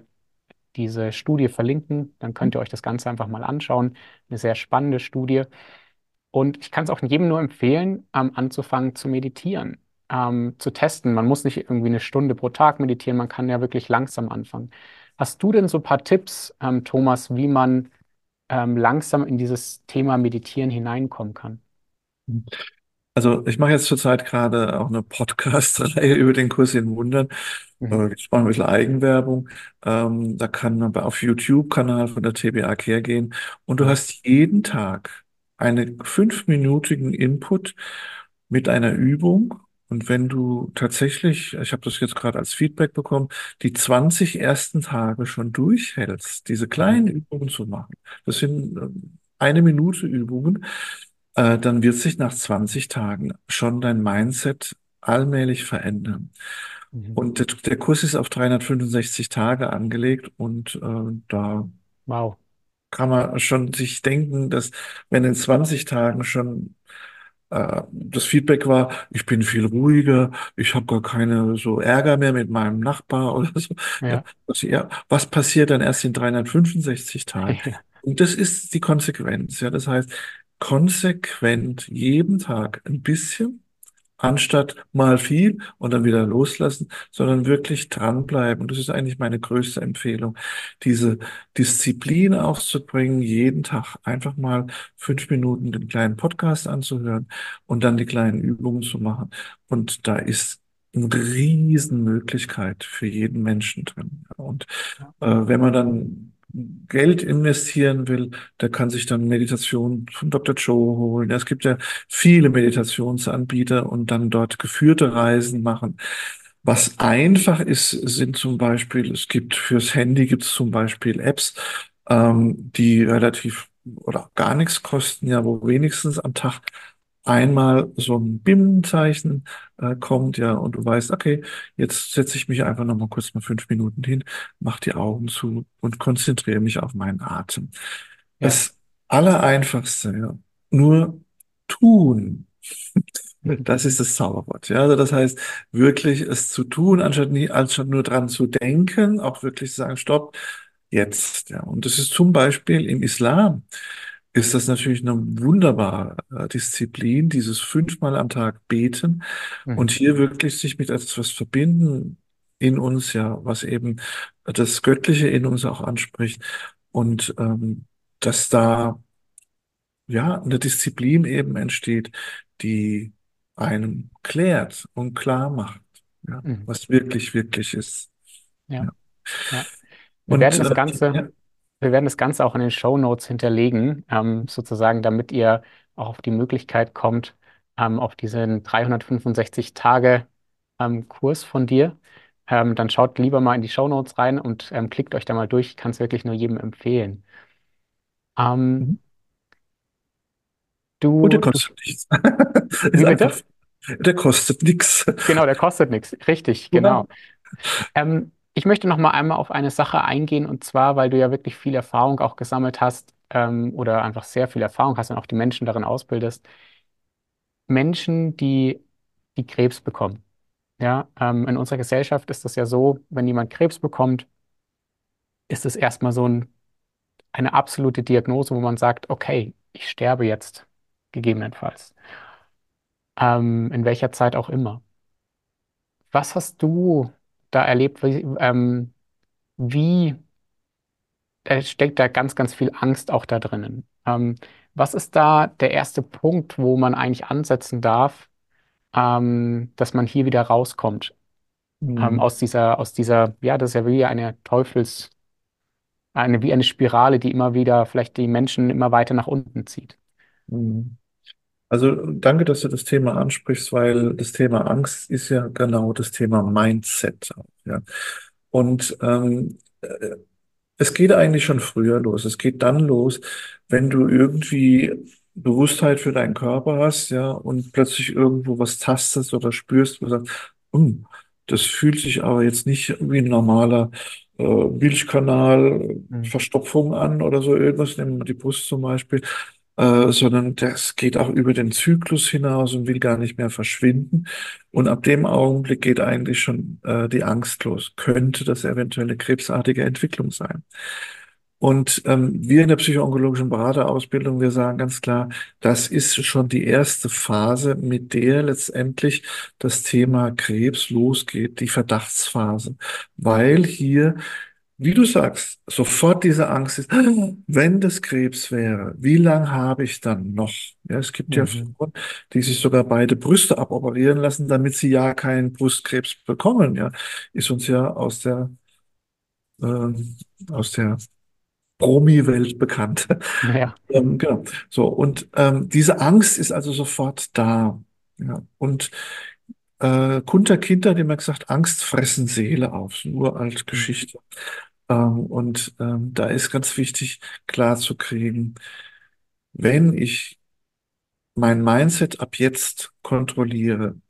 Speaker 1: diese Studie verlinken. Dann könnt ihr euch das Ganze einfach mal anschauen. Eine sehr spannende Studie. Und ich kann es auch jedem nur empfehlen, ähm, anzufangen zu meditieren, ähm, zu testen. Man muss nicht irgendwie eine Stunde pro Tag meditieren, man kann ja wirklich langsam anfangen. Hast du denn so ein paar Tipps, ähm, Thomas, wie man ähm, langsam in dieses Thema Meditieren hineinkommen kann?
Speaker 2: Also ich mache jetzt zurzeit gerade auch eine Podcast-Reihe [LAUGHS] über den Kurs in Wundern.
Speaker 1: Mhm.
Speaker 2: Äh, Ich mache ein bisschen Eigenwerbung. Ähm, da kann man auf YouTube-Kanal von der TBA Care gehen. Und du hast jeden Tag einen fünfminütigen Input mit einer Übung. Und wenn du tatsächlich, ich habe das jetzt gerade als Feedback bekommen, die 20 ersten Tage schon durchhältst, diese kleinen Übungen zu machen, das sind ähm, eine Minute Übungen, äh, dann wird sich nach 20 Tagen schon dein Mindset allmählich verändern.
Speaker 1: Mhm.
Speaker 2: Und der, der Kurs ist auf 365 Tage angelegt und äh, da
Speaker 1: Wow.
Speaker 2: kann man schon sich denken, dass wenn in 20 Tagen schon äh, das Feedback war, ich bin viel ruhiger, ich habe gar keine so Ärger mehr mit meinem Nachbar [LAUGHS] oder so. Ja,
Speaker 1: Ja.
Speaker 2: was, passiert dann erst in 365 Tagen? [LAUGHS]
Speaker 1: Ja.
Speaker 2: Und das ist die Konsequenz. Ja, das heißt, konsequent jeden Tag ein bisschen anstatt mal viel und dann wieder loslassen, sondern wirklich dranbleiben. Und das ist eigentlich meine größte Empfehlung, diese Disziplin aufzubringen, jeden Tag einfach mal fünf Minuten den kleinen Podcast anzuhören und dann die kleinen Übungen zu machen. Und da ist eine Riesenmöglichkeit für jeden Menschen drin. Und äh, wenn man dann Geld investieren will, der kann sich dann Meditation von Dr. Joe holen. Es gibt ja viele Meditationsanbieter und dann dort geführte Reisen machen. Was einfach ist, sind zum Beispiel, es gibt fürs Handy gibt es zum Beispiel Apps, ähm, die relativ oder gar nichts kosten, ja, wo wenigstens am Tag einmal so ein BIM-Zeichen äh, kommt, ja, und du weißt, okay, jetzt setze ich mich einfach noch mal kurz mal fünf Minuten hin, mache die Augen zu und konzentriere mich auf meinen Atem.
Speaker 1: Ja.
Speaker 2: Das Allereinfachste, ja, nur tun. Das ist das Zauberwort. Ja, also das heißt, wirklich es zu tun, anstatt nie, anstatt nur dran zu denken, auch wirklich zu sagen, stopp, jetzt. Ja, und das ist zum Beispiel im Islam ist das natürlich eine wunderbare äh, Disziplin, dieses fünfmal am Tag beten und
Speaker 1: Mhm.
Speaker 2: hier wirklich sich mit etwas verbinden in uns, ja, was eben das Göttliche in uns auch anspricht und ähm, dass da ja, eine Disziplin eben entsteht, die einem klärt und klar macht, ja,
Speaker 1: Mhm.
Speaker 2: was wirklich, wirklich ist.
Speaker 1: Ja.
Speaker 2: Ja.
Speaker 1: Ja. Wir werden
Speaker 2: Und
Speaker 1: das
Speaker 2: äh,
Speaker 1: Ganze,
Speaker 2: ja,
Speaker 1: wir werden das Ganze auch in den Show Notes hinterlegen, ähm, sozusagen, damit ihr auch auf die Möglichkeit kommt, ähm, auf diesen 365 Tage ähm, Kurs von dir. Ähm, dann schaut lieber mal in die Show Notes rein und ähm, klickt euch da mal durch. Ich kann es wirklich nur jedem empfehlen. Ähm,
Speaker 2: mhm. und der
Speaker 1: du, du,
Speaker 2: kostet nichts. [LAUGHS]
Speaker 1: Wie bitte?
Speaker 2: der kostet nichts.
Speaker 1: Genau, der kostet nichts. Richtig, genau.
Speaker 2: Genau.
Speaker 1: Ähm, ich möchte noch mal einmal auf eine Sache eingehen, und zwar, weil du ja wirklich viel Erfahrung auch gesammelt hast, ähm, oder einfach sehr viel Erfahrung hast und auch die Menschen darin ausbildest. Menschen, die, die Krebs bekommen. Ja, ähm, in unserer Gesellschaft ist das ja so, wenn jemand Krebs bekommt, ist es erstmal so ein, eine absolute Diagnose, wo man sagt, okay, ich sterbe jetzt, gegebenenfalls. Ähm, in welcher Zeit auch immer. Was hast du da erlebt? Wie, ähm, wie da steckt da ganz, ganz viel Angst auch da drinnen. Ähm, was ist da der erste Punkt, wo man eigentlich ansetzen darf, ähm, dass man hier wieder rauskommt? Ähm,
Speaker 2: Mhm.
Speaker 1: aus dieser, aus dieser, ja, das ist ja wie eine Teufels, eine, wie eine Spirale, die immer wieder vielleicht die Menschen immer weiter nach unten zieht.
Speaker 2: Mhm. Also danke, dass du das Thema ansprichst, weil das Thema Angst ist ja genau das Thema Mindset. Ja. Und ähm, äh, es geht eigentlich schon früher los. Es geht dann los, wenn du irgendwie Bewusstheit für deinen Körper hast, ja, und plötzlich irgendwo was tastest oder spürst, wo du sagst, "Hm, das fühlt sich aber jetzt nicht wie ein normaler äh, Milchkanal,
Speaker 1: Mhm.
Speaker 2: Verstopfung an oder so irgendwas, nehmen wir die Brust zum Beispiel, äh, sondern das geht auch über den Zyklus hinaus und will gar nicht mehr verschwinden. Und ab dem Augenblick geht eigentlich schon äh, die Angst los. Könnte das eventuell eine krebsartige Entwicklung sein? Und ähm, wir in der psychoonkologischen Beraterausbildung, wir sagen ganz klar, das ist schon die erste Phase, mit der letztendlich das Thema Krebs losgeht, die Verdachtsphase, weil hier wie du sagst, sofort diese Angst ist, wenn das Krebs wäre, wie lange habe ich dann noch? Ja, es gibt ja
Speaker 1: Mhm.
Speaker 2: Frauen, die sich sogar beide Brüste aboperieren lassen, damit sie ja keinen Brustkrebs bekommen. Ja, ist uns ja aus der, ähm, aus der Promi-Welt bekannt.
Speaker 1: Ja. [LAUGHS]
Speaker 2: Ähm, genau. So, und ähm, diese Angst ist also sofort da. Ja, und äh, Kunter Kinder hat immer gesagt, Angst fressen Seele auf. Das ist eine uralte
Speaker 1: Mhm.
Speaker 2: Geschichte. Ähm, und ähm, da ist ganz wichtig, klar zu kriegen, wenn ich mein Mindset ab jetzt kontrolliere,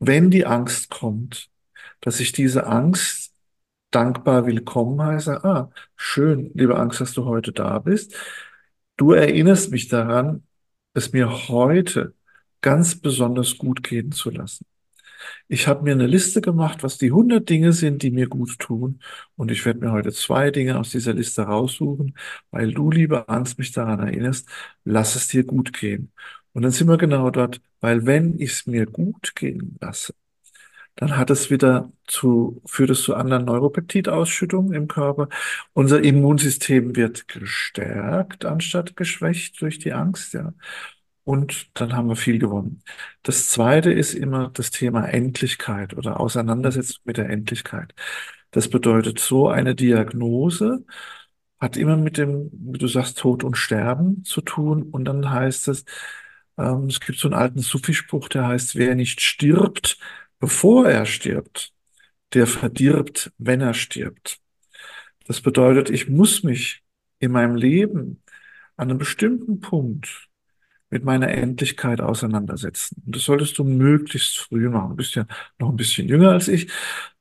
Speaker 2: wenn die Angst kommt, dass ich diese Angst dankbar willkommen heiße, ah, schön, liebe Angst, dass du heute da bist. Du erinnerst mich daran, es mir heute ganz besonders gut gehen zu lassen. Ich habe mir eine Liste gemacht, was die 100 Dinge sind, die mir gut tun. Und ich werde mir heute zwei Dinge aus dieser Liste raussuchen, weil du, liebe Angst, mich daran erinnerst, lass es dir gut gehen. Und dann sind wir genau dort, weil wenn ich es mir gut gehen lasse, dann hat es wieder zu, führt es zu anderen Neuropeptidausschüttungen im Körper. Unser Immunsystem wird gestärkt anstatt geschwächt durch die Angst, ja. Und dann haben wir viel gewonnen. Das zweite ist immer das Thema Endlichkeit oder Auseinandersetzung mit der Endlichkeit. Das bedeutet, so eine Diagnose hat immer mit dem, wie du sagst, Tod und Sterben zu tun. Und dann heißt es, ähm, es gibt so einen alten Sufi-Spruch, der heißt, wer nicht stirbt, bevor er stirbt, der verdirbt, wenn er stirbt. Das bedeutet, ich muss mich in meinem Leben an einem bestimmten Punkt mit meiner Endlichkeit auseinandersetzen. Und das solltest du möglichst früh machen. Du bist ja noch ein bisschen jünger als ich.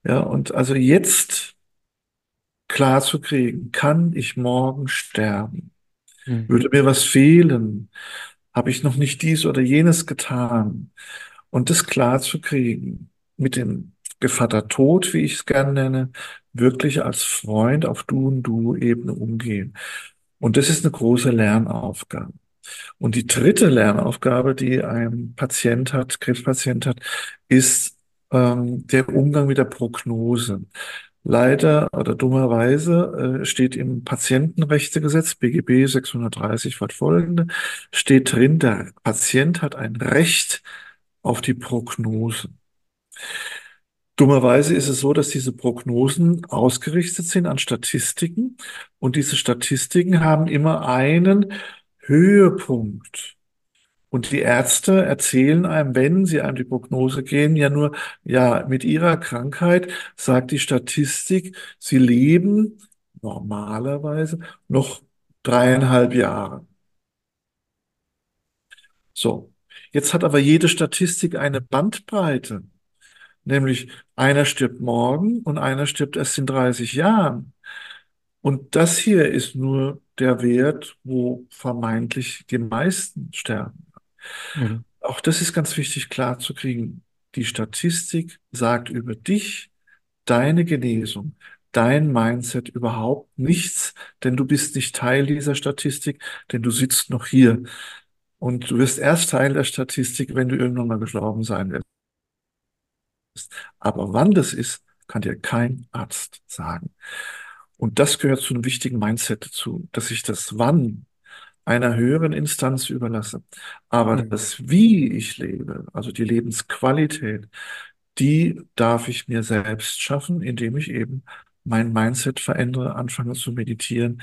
Speaker 2: Ja, und also jetzt klar zu kriegen, kann ich morgen sterben?
Speaker 1: Mhm.
Speaker 2: Würde mir was fehlen? Habe ich noch nicht dies oder jenes getan? Und das klar zu kriegen, mit dem Gevatter Tod, wie ich es gerne nenne, wirklich als Freund auf Du und Du-Ebene umgehen. Und das ist eine große Lernaufgabe. Und die dritte Lernaufgabe, die ein Patient hat, Krebspatient hat, ist ähm, der Umgang mit der Prognose. Leider oder dummerweise äh, steht im Patientenrechtegesetz BGB 630 fortfolgende, steht drin, der Patient hat ein Recht auf die Prognose. Dummerweise ist es so, dass diese Prognosen ausgerichtet sind an Statistiken und diese Statistiken haben immer einen Höhepunkt. Und die Ärzte erzählen einem, wenn sie einem die Prognose geben, ja nur, ja, mit ihrer Krankheit sagt die Statistik, sie leben normalerweise noch dreieinhalb Jahre. So. Jetzt hat aber jede Statistik eine Bandbreite, nämlich einer stirbt morgen und einer stirbt erst in 30 Jahren. Und das hier ist nur der Wert, wo vermeintlich die meisten sterben.
Speaker 1: Mhm.
Speaker 2: Auch das ist ganz wichtig klar zu kriegen. Die Statistik sagt über dich, deine Genesung, dein Mindset überhaupt nichts, denn du bist nicht Teil dieser Statistik, denn du sitzt noch hier. Und du wirst erst Teil der Statistik, wenn du irgendwann mal gestorben sein wirst. Aber wann das ist, kann dir kein Arzt sagen. Und das gehört zu einem wichtigen Mindset dazu, dass ich das Wann einer höheren Instanz überlasse. Aber
Speaker 1: Mhm.
Speaker 2: das Wie ich lebe, also die Lebensqualität, die darf ich mir selbst schaffen, indem ich eben mein Mindset verändere, anfange zu meditieren.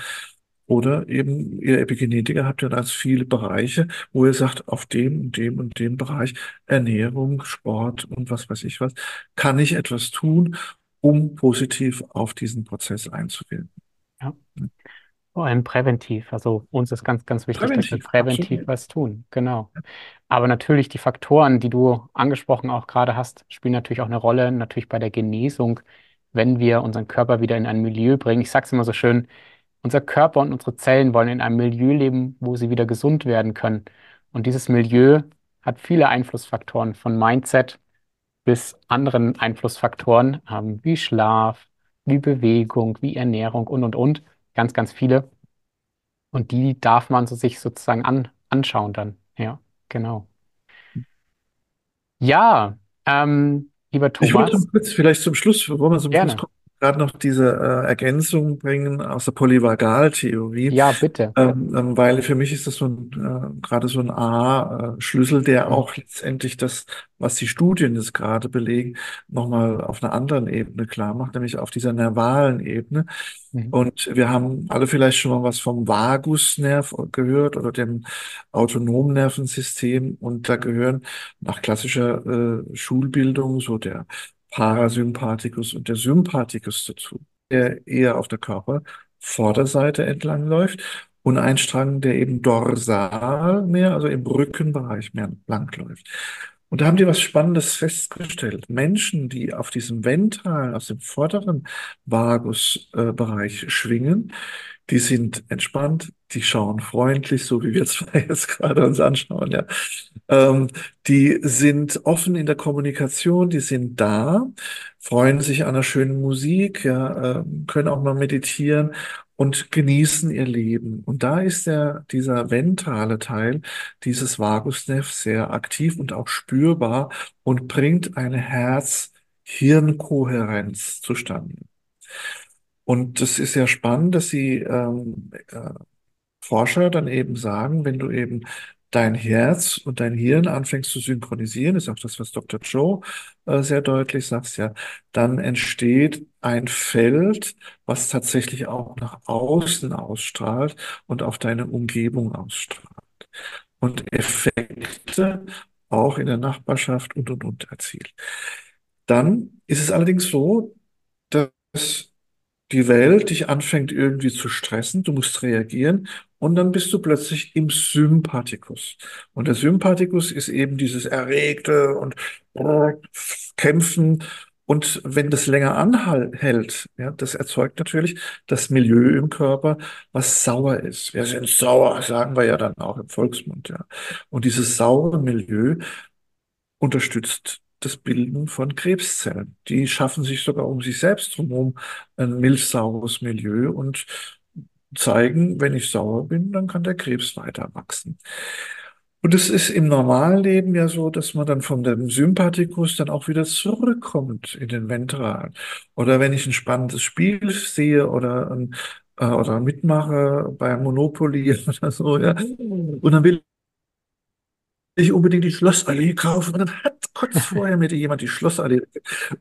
Speaker 2: Oder eben, ihr Epigenetiker habt ja ganz viele Bereiche, wo ihr sagt, auf dem und dem und dem Bereich, Ernährung, Sport und was weiß ich was, kann ich etwas tun, um positiv auf diesen Prozess einzuwirken.
Speaker 1: Ja. Vor allem präventiv. Also uns ist ganz, ganz wichtig, dass wir
Speaker 2: Präventiv,
Speaker 1: präventiv
Speaker 2: absolut.
Speaker 1: was tun. Genau. Aber natürlich die Faktoren, die du angesprochen auch gerade hast, spielen natürlich auch eine Rolle, natürlich bei der Genesung, wenn wir unseren Körper wieder in ein Milieu bringen. Ich sage es immer so schön, unser Körper und unsere Zellen wollen in einem Milieu leben, wo sie wieder gesund werden können. Und dieses Milieu hat viele Einflussfaktoren, von Mindset bis anderen Einflussfaktoren, ähm, wie Schlaf, wie Bewegung, wie Ernährung und, und, und. Ganz, ganz viele. Und die darf man so sich sozusagen an, anschauen dann. Ja, genau. Ja, ähm, lieber
Speaker 2: Ich wollte
Speaker 1: Thomas,
Speaker 2: noch kurz, vielleicht zum Schluss, bevor wir zum Schluss
Speaker 1: gerne.
Speaker 2: Gerade noch diese äh, Ergänzung bringen aus der Polyvagaltheorie,
Speaker 1: Ja, bitte.
Speaker 2: ähm, ähm, weil für mich ist das so ein, äh, gerade so ein A-Schlüssel, der
Speaker 1: Mhm.
Speaker 2: auch letztendlich das, was die Studien jetzt gerade belegen, nochmal auf einer anderen Ebene klar macht, nämlich auf dieser nervalen Ebene.
Speaker 1: Mhm.
Speaker 2: Und wir haben alle vielleicht schon mal was vom Vagusnerv gehört oder dem autonomen Nervensystem. Und da gehören nach klassischer äh, Schulbildung so der Parasympathikus und der Sympathikus dazu, der eher auf der Körpervorderseite entlang läuft. Und ein Strang, der eben dorsal mehr, also im Rückenbereich mehr langläuft. Und da haben die was Spannendes festgestellt. Menschen, die auf diesem ventralen, aus dem vorderen Vagusbereich schwingen, die sind entspannt, die schauen freundlich, so wie wir zwei [LAUGHS] jetzt gerade uns anschauen, ja. Ähm, die sind offen in der Kommunikation, die sind da, freuen sich an einer schönen Musik, ja, ähm, können auch mal meditieren und genießen ihr Leben. Und da ist der, dieser ventrale Teil dieses Vagusnervs sehr aktiv und auch spürbar und bringt eine Herz-Hirn-Kohärenz zustande. Und das ist ja spannend, dass Sie ähm, äh, Forscher dann eben sagen, wenn du eben dein Herz und dein Hirn anfängst zu synchronisieren, ist auch das, was Dr. Joe äh, sehr deutlich sagt, ja, dann entsteht ein Feld, was tatsächlich auch nach außen ausstrahlt und auf deine Umgebung ausstrahlt. Und Effekte auch in der Nachbarschaft und und und erzielt. Dann ist es allerdings so, dass die Welt dich anfängt irgendwie zu stressen, du musst reagieren und dann bist du plötzlich im Sympathikus. Und der Sympathikus ist eben dieses Erregte und Kämpfen. Und wenn das länger anhält, ja, das erzeugt natürlich das Milieu im Körper, was sauer ist. Wir sind sauer, sagen wir ja dann auch im Volksmund, ja. Und dieses saure Milieu unterstützt das Bilden von Krebszellen. Die schaffen sich sogar um sich selbst drumherum ein milchsaures Milieu und zeigen, wenn ich sauer bin, dann kann der Krebs weiter wachsen. Und es ist im normalen Leben ja so, dass man dann von dem Sympathikus dann auch wieder zurückkommt in den Ventral. Oder wenn ich ein spannendes Spiel sehe oder, ein, äh, oder mitmache bei Monopoly [LAUGHS] oder so, ja, und dann will ich unbedingt die Schlossallee kaufen. Und dann hat kurz [LAUGHS] vorher mir jemand die Schlossallee.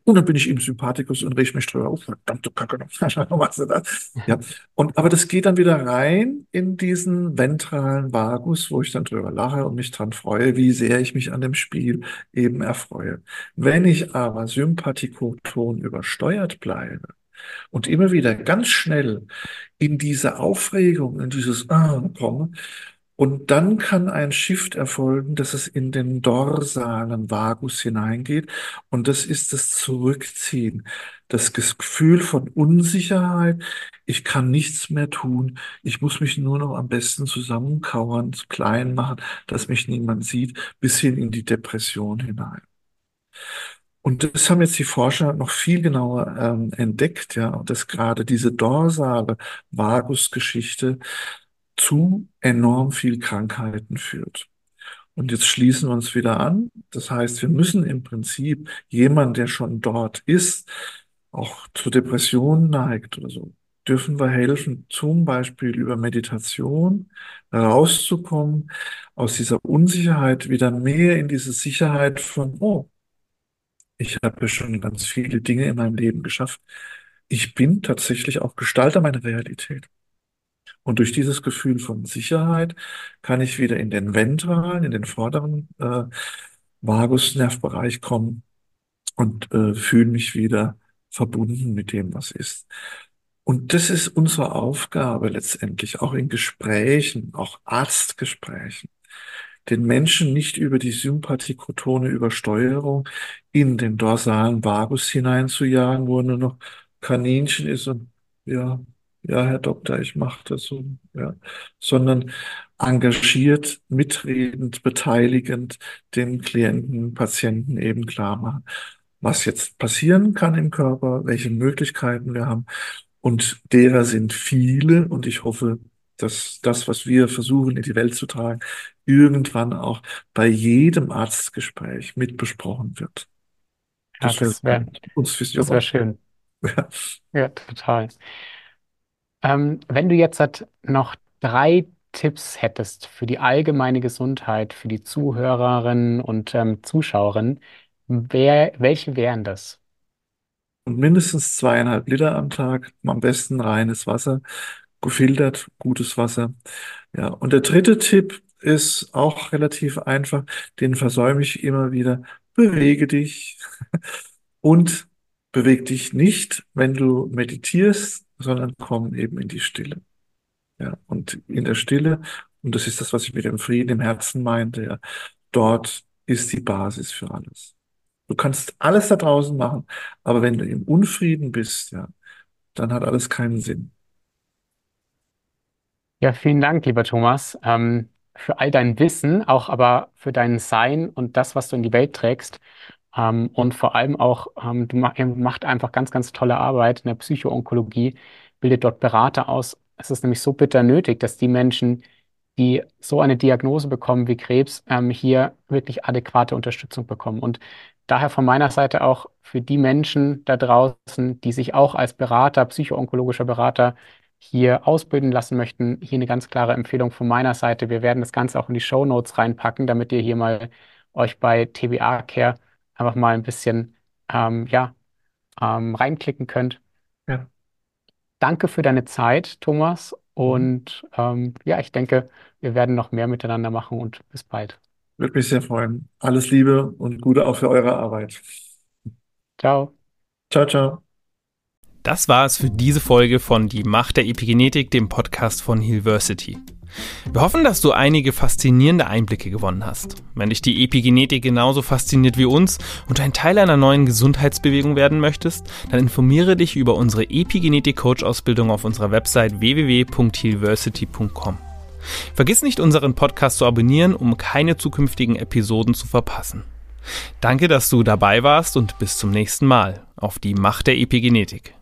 Speaker 2: Und dann bin ich ihm Sympathikus und rieche mich drüber. Oh, verdammte Kacke. [LAUGHS] Was ist das? Ja. Und, aber das geht dann wieder rein in diesen ventralen Vagus, wo ich dann drüber lache und mich dran freue, wie sehr ich mich an dem Spiel eben erfreue. Wenn ich aber sympathikoton übersteuert bleibe und immer wieder ganz schnell in diese Aufregung, in dieses Ah komme, und dann kann ein Shift erfolgen, dass es in den dorsalen Vagus hineingeht. Und das ist das Zurückziehen, das Gefühl von Unsicherheit. Ich kann nichts mehr tun. Ich muss mich nur noch am besten zusammenkauern, klein machen, dass mich niemand sieht, bis hin in die Depression hinein. Und das haben jetzt die Forscher noch viel genauer ähm, entdeckt, ja, dass gerade diese dorsale Vagusgeschichte zu enorm viel Krankheiten führt. Und jetzt schließen wir uns wieder an. Das heißt, wir müssen im Prinzip jemand, der schon dort ist, auch zu Depressionen neigt oder so, dürfen wir helfen, zum Beispiel über Meditation rauszukommen, aus dieser Unsicherheit wieder mehr in diese Sicherheit von, oh, ich habe schon ganz viele Dinge in meinem Leben geschafft. Ich bin tatsächlich auch Gestalter meiner Realität. Und durch dieses Gefühl von Sicherheit kann ich wieder in den ventralen, in den vorderen äh, Vagusnervbereich kommen und äh, fühle mich wieder verbunden mit dem, was ist. Und das ist unsere Aufgabe letztendlich, auch in Gesprächen, auch Arztgesprächen, den Menschen nicht über die sympathikotone Übersteuerung in den dorsalen Vagus hineinzujagen, wo nur noch Kaninchen ist und ja, ja, Herr Doktor, ich mache das so, ja, sondern engagiert, mitredend, beteiligend den Klienten, Patienten eben klar machen, was jetzt passieren kann im Körper, welche Möglichkeiten wir haben. Und derer sind viele und ich hoffe, dass das, was wir versuchen in die Welt zu tragen, irgendwann auch bei jedem Arztgespräch mitbesprochen wird.
Speaker 1: Ja, das, das wäre das wär schön. Ja. ja, total. Ähm, wenn du jetzt halt noch drei Tipps hättest für die allgemeine Gesundheit, für die Zuhörerinnen und ähm, Zuschauerinnen, wer, welche wären das?
Speaker 2: Und mindestens zweieinhalb Liter am Tag, am besten reines Wasser, gefiltert, gutes Wasser. Ja, und der dritte Tipp ist auch relativ einfach, den versäume ich immer wieder. Bewege dich [LAUGHS] und beweg dich nicht, wenn du meditierst, sondern komm eben in die Stille. Ja, und in der Stille, und das ist das, was ich mit dem Frieden im Herzen meinte, ja, dort ist die Basis für alles. Du kannst alles da draußen machen, aber wenn du im Unfrieden bist, ja, dann hat alles keinen Sinn.
Speaker 1: Ja, vielen Dank, lieber Thomas, ähm, für all dein Wissen, auch aber für dein Sein und das, was du in die Welt trägst. Ähm, und vor allem auch, ähm, du mach, macht einfach ganz, ganz tolle Arbeit in der Psychoonkologie, bildet dort Berater aus. Es ist nämlich so bitter nötig, dass die Menschen, die so eine Diagnose bekommen wie Krebs, ähm, hier wirklich adäquate Unterstützung bekommen. Und daher von meiner Seite auch für die Menschen da draußen, die sich auch als Berater, psychoonkologischer Berater hier ausbilden lassen möchten, hier eine ganz klare Empfehlung von meiner Seite. Wir werden das Ganze auch in die Show Notes reinpacken, damit ihr hier mal euch bei TBA Care einfach mal ein bisschen ähm, ja, ähm, reinklicken könnt. Ja. Danke für deine Zeit, Thomas. Und ähm, ja, ich denke, wir werden noch mehr miteinander machen und bis bald.
Speaker 2: Würde mich sehr freuen. Alles Liebe und Gute auch für eure Arbeit.
Speaker 1: Ciao.
Speaker 2: Ciao, ciao.
Speaker 3: Das war es für diese Folge von Die Macht der Epigenetik, dem Podcast von Hillversity. Wir hoffen, dass du einige faszinierende Einblicke gewonnen hast. Wenn dich die Epigenetik genauso fasziniert wie uns und ein Teil einer neuen Gesundheitsbewegung werden möchtest, dann informiere dich über unsere Epigenetik-Coach-Ausbildung auf unserer Website www.hillversity.com. Vergiss nicht, unseren Podcast zu abonnieren, um keine zukünftigen Episoden zu verpassen. Danke, dass du dabei warst und bis zum nächsten Mal auf die Macht der Epigenetik.